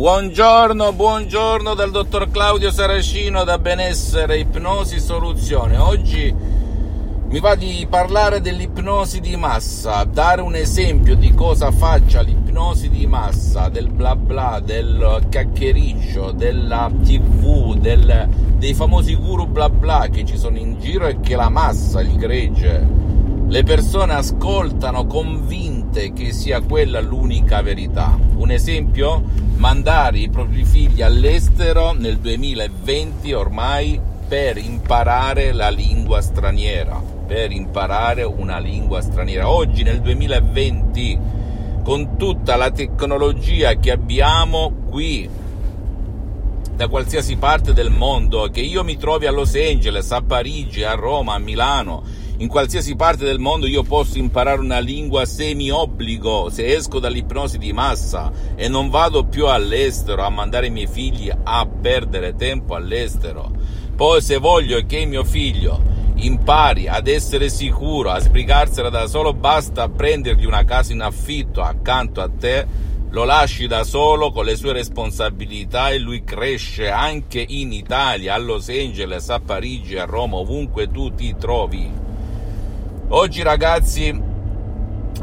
Buongiorno, buongiorno dal dottor Claudio Saracino da Benessere Ipnosi Soluzione. Oggi mi va di parlare dell'ipnosi di massa, dare un esempio di cosa faccia l'ipnosi di massa, del bla bla, del cacchericcio, della tv, del, dei famosi guru bla bla che ci sono in giro e che la massa, il gregge, le persone ascoltano convinte che sia quella l'unica verità. Un esempio? Mandare i propri figli all'estero nel 2020 ormai per imparare la lingua straniera per imparare una lingua straniera. Oggi nel 2020, con tutta la tecnologia che abbiamo qui, da qualsiasi parte del mondo, che io mi trovi a Los Angeles, a Parigi, a Roma, a Milano, in qualsiasi parte del mondo io posso imparare una lingua semi-obbligo se esco dall'ipnosi di massa e non vado più all'estero a mandare i miei figli a perdere tempo all'estero. Poi se voglio che mio figlio impari ad essere sicuro, a sbrigarsela da solo, basta prendergli una casa in affitto accanto a te, lo lasci da solo con le sue responsabilità e lui cresce anche in Italia, a Los Angeles, a Parigi, a Roma, ovunque tu ti trovi. Oggi ragazzi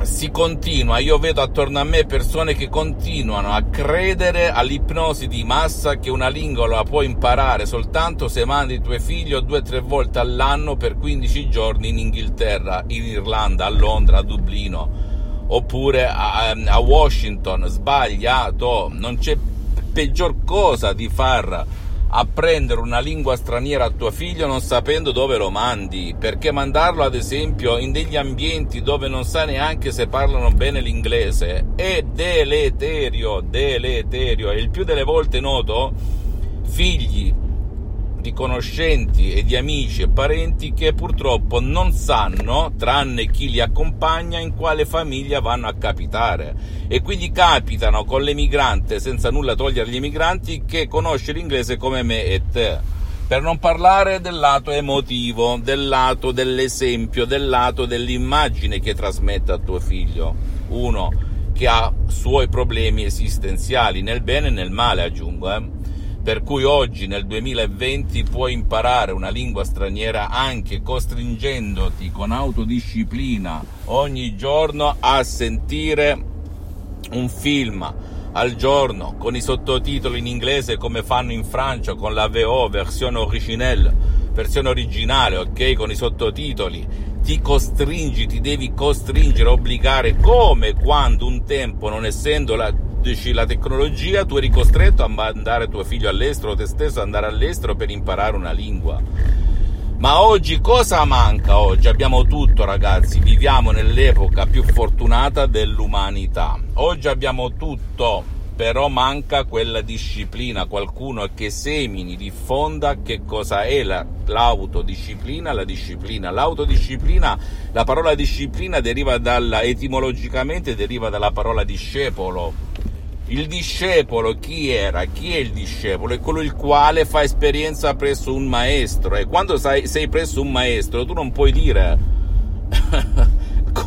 si continua, io vedo attorno a me persone che continuano a credere all'ipnosi di massa che una lingua la puoi imparare soltanto se mandi tuo figlio due o tre volte all'anno per 15 giorni in Inghilterra, in Irlanda, a Londra, a Dublino oppure a, a Washington. Sbagliato, non c'è peggior cosa di far apprendere una lingua straniera a tuo figlio non sapendo dove lo mandi, perché mandarlo ad esempio in degli ambienti dove non sa neanche se parlano bene l'inglese è deleterio, deleterio. E il più delle volte noto figli di conoscenti e di amici e parenti che purtroppo non sanno, tranne chi li accompagna, in quale famiglia vanno a capitare. E quindi capitano con l'emigrante, senza nulla togliere agli emigranti, che conosce l'inglese come me e te. Per non parlare del lato emotivo, del lato dell'esempio, del lato dell'immagine che trasmette a tuo figlio. Uno che ha suoi problemi esistenziali, nel bene e nel male, aggiungo. Eh? Per cui oggi nel 2020 puoi imparare una lingua straniera anche costringendoti con autodisciplina ogni giorno a sentire un film al giorno con i sottotitoli in inglese come fanno in Francia con la VO versione originale, versione originale, ok, con i sottotitoli. Ti costringi, ti devi costringere, obbligare come quando un tempo non essendo la dici la tecnologia, tu eri costretto a mandare tuo figlio all'estero, te stesso andare all'estero per imparare una lingua. Ma oggi cosa manca? Oggi abbiamo tutto ragazzi, viviamo nell'epoca più fortunata dell'umanità. Oggi abbiamo tutto, però manca quella disciplina, qualcuno che semini, diffonda che cosa è la, l'autodisciplina, la disciplina. L'autodisciplina, la parola disciplina deriva dalla, etimologicamente deriva dalla parola discepolo, il discepolo chi era? Chi è il discepolo? È quello il quale fa esperienza presso un maestro e quando sei, sei presso un maestro tu non puoi dire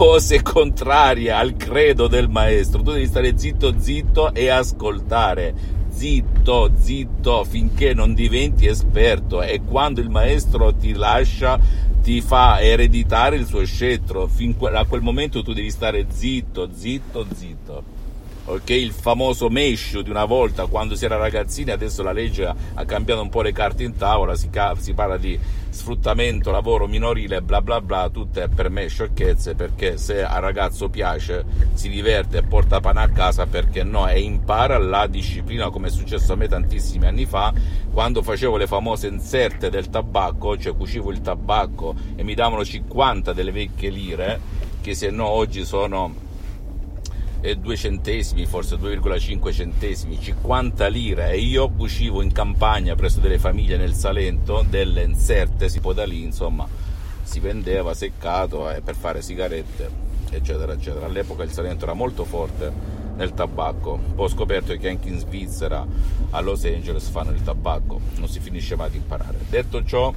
cose contrarie al credo del maestro, tu devi stare zitto zitto e ascoltare. Zitto, zitto finché non diventi esperto. E quando il maestro ti lascia ti fa ereditare il suo scettro, fin a quel momento tu devi stare zitto, zitto, zitto. Ok? Il famoso mescio di una volta quando si era ragazzini, adesso la legge ha cambiato un po' le carte in tavola, si, ca- si parla di sfruttamento, lavoro minorile, bla bla bla, tutte per me sciocchezze perché se al ragazzo piace, si diverte e porta pane a casa, perché no? E impara la disciplina come è successo a me tantissimi anni fa quando facevo le famose inserte del tabacco, cioè cucivo il tabacco e mi davano 50 delle vecchie lire che se no oggi sono 2 centesimi, forse 2,5 centesimi, 50 lire e io uscivo in campagna presso delle famiglie nel Salento, delle inserte, si può da lì, insomma, si vendeva seccato eh, per fare sigarette, eccetera, eccetera. All'epoca il Salento era molto forte nel tabacco, poi ho scoperto che anche in Svizzera, a Los Angeles fanno il tabacco, non si finisce mai di imparare. Detto ciò,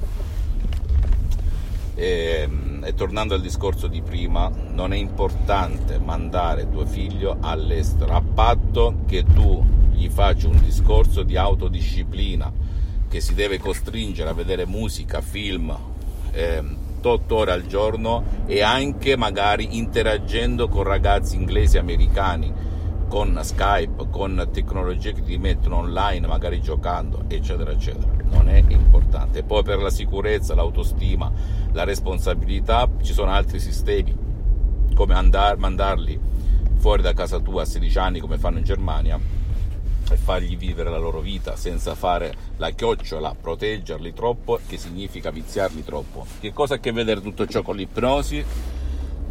ehm, e, tornando al discorso di prima, non è importante mandare tuo figlio all'estero, a patto che tu gli faccia un discorso di autodisciplina, che si deve costringere a vedere musica, film, eh, 8 ore al giorno e anche magari interagendo con ragazzi inglesi e americani con Skype, con tecnologie che ti mettono online, magari giocando, eccetera, eccetera. Non è importante. poi per la sicurezza, l'autostima, la responsabilità, ci sono altri sistemi, come andar, mandarli fuori da casa tua a 16 anni, come fanno in Germania, e fargli vivere la loro vita senza fare la chiocciola, proteggerli troppo, che significa viziarli troppo. Che cosa ha a che vedere tutto ciò con l'ipnosi?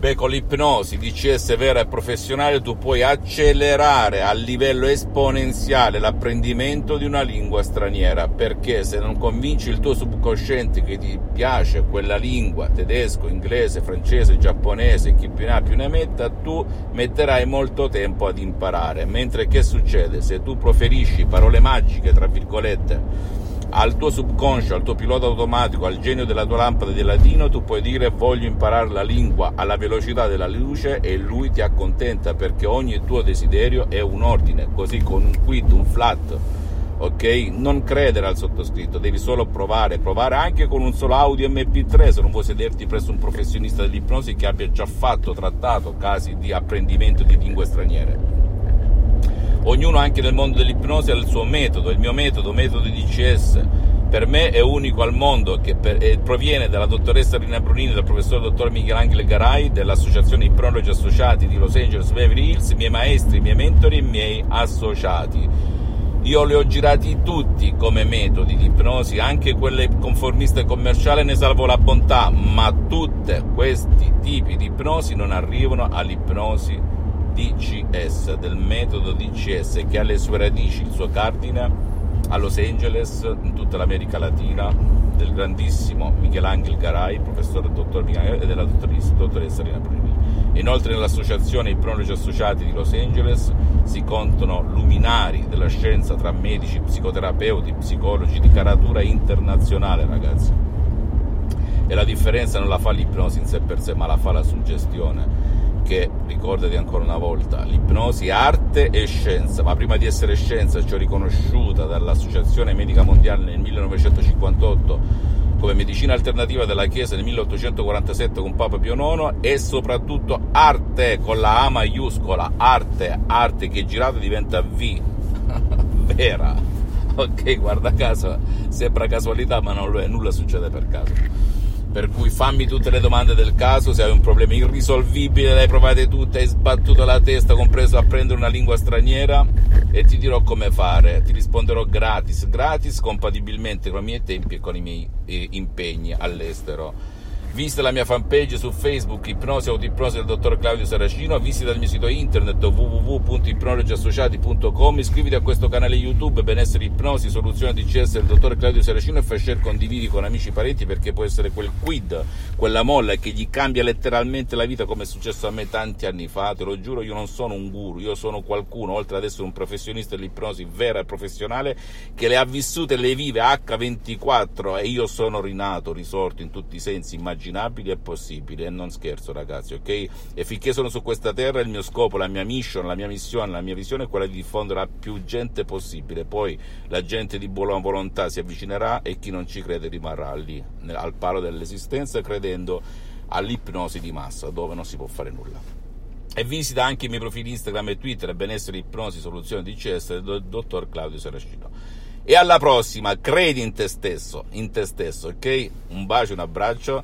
Beh, con l'ipnosi DCS vera e professionale tu puoi accelerare a livello esponenziale l'apprendimento di una lingua straniera, perché se non convinci il tuo subconsciente che ti piace quella lingua, tedesco, inglese, francese, giapponese, chi più ne ha più ne metta, tu metterai molto tempo ad imparare. Mentre che succede? Se tu proferisci parole magiche, tra virgolette, al tuo subconscio, al tuo pilota automatico, al genio della tua lampada di latino, tu puoi dire voglio imparare la lingua alla velocità della luce e lui ti accontenta perché ogni tuo desiderio è un ordine, così con un quid, un flat. Ok? Non credere al sottoscritto, devi solo provare, provare anche con un solo audio MP3 se non vuoi sederti presso un professionista dell'ipnosi che abbia già fatto, trattato casi di apprendimento di lingue straniere ognuno anche nel mondo dell'ipnosi ha il suo metodo, il mio metodo, metodo DCS, per me è unico al mondo, che per, proviene dalla dottoressa Rina Brunini dal professor dottor Michelangelo Garai dell'associazione Ipnologi Associati di Los Angeles Beverly Hills, miei maestri, miei mentori e miei associati. Io li ho girati tutti come metodi di ipnosi, anche quelle conformiste e commerciali ne salvo la bontà, ma tutti questi tipi di ipnosi non arrivano all'ipnosi DCS, del metodo DCS che ha le sue radici, il suo cardine a Los Angeles, in tutta l'America Latina, del grandissimo Michelangelo Garay, professore dottor Michelangelo, e della dottoressa, dottoressa Rina Brunini. Inoltre nell'associazione Ipnologi Associati di Los Angeles si contano luminari della scienza tra medici, psicoterapeuti, psicologi di caratura internazionale, ragazzi. E la differenza non la fa l'ipnosi in sé per sé, ma la fa la suggestione che, ricordati ancora una volta, l'ipnosi arte e scienza, ma prima di essere scienza, cioè riconosciuta dall'Associazione Medica Mondiale nel 1958 come medicina alternativa della Chiesa nel 1847 con Papa Pio IX, è soprattutto arte con la A maiuscola, arte, arte che girata diventa V, vera. Ok, guarda caso, sembra casualità, ma non lo è, nulla succede per caso per cui fammi tutte le domande del caso, se hai un problema irrisolvibile, le hai provate tutte, hai sbattuto la testa, compreso a prendere una lingua straniera e ti dirò come fare, ti risponderò gratis, gratis compatibilmente con i miei tempi e con i miei eh, impegni all'estero Visita la mia fanpage su Facebook, Ipnosi Autoipnosi del dottor Claudio Saracino, visita il mio sito internet www.ipnologiassociati.com, iscriviti a questo canale YouTube Benessere Ipnosi, Soluzione DCS del dottor Claudio Saracino e fai share, condividi con amici e parenti perché può essere quel quid, quella molla che gli cambia letteralmente la vita come è successo a me tanti anni fa, te lo giuro, io non sono un guru, io sono qualcuno, oltre ad essere un professionista dell'ipnosi vera e professionale, che le ha vissute e le vive H24 e io sono rinato, risorto in tutti i sensi, immaginati immaginabili e possibili e non scherzo ragazzi, ok? E finché sono su questa terra il mio scopo, la mia mission, la mia missione, la mia visione è quella di diffondere a più gente possibile, poi la gente di buona volontà si avvicinerà e chi non ci crede rimarrà lì, al palo dell'esistenza, credendo all'ipnosi di massa, dove non si può fare nulla. E visita anche i miei profili Instagram e Twitter, benessere, ipnosi, soluzione di CS del dottor Claudio Saracino. E alla prossima, credi in te stesso, in te stesso, ok? Un bacio, un abbraccio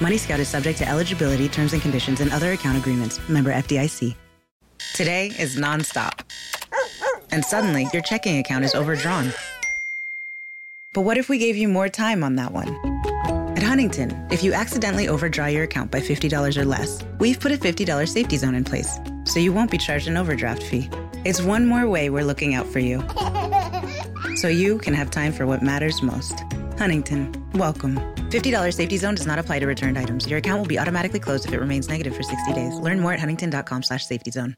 Money Scout is subject to eligibility, terms and conditions, and other account agreements. Member FDIC. Today is nonstop. And suddenly, your checking account is overdrawn. But what if we gave you more time on that one? At Huntington, if you accidentally overdraw your account by $50 or less, we've put a $50 safety zone in place, so you won't be charged an overdraft fee. It's one more way we're looking out for you. So you can have time for what matters most. Huntington, welcome. $50 safety zone does not apply to returned items. Your account will be automatically closed if it remains negative for 60 days. Learn more at huntington.com slash safety zone.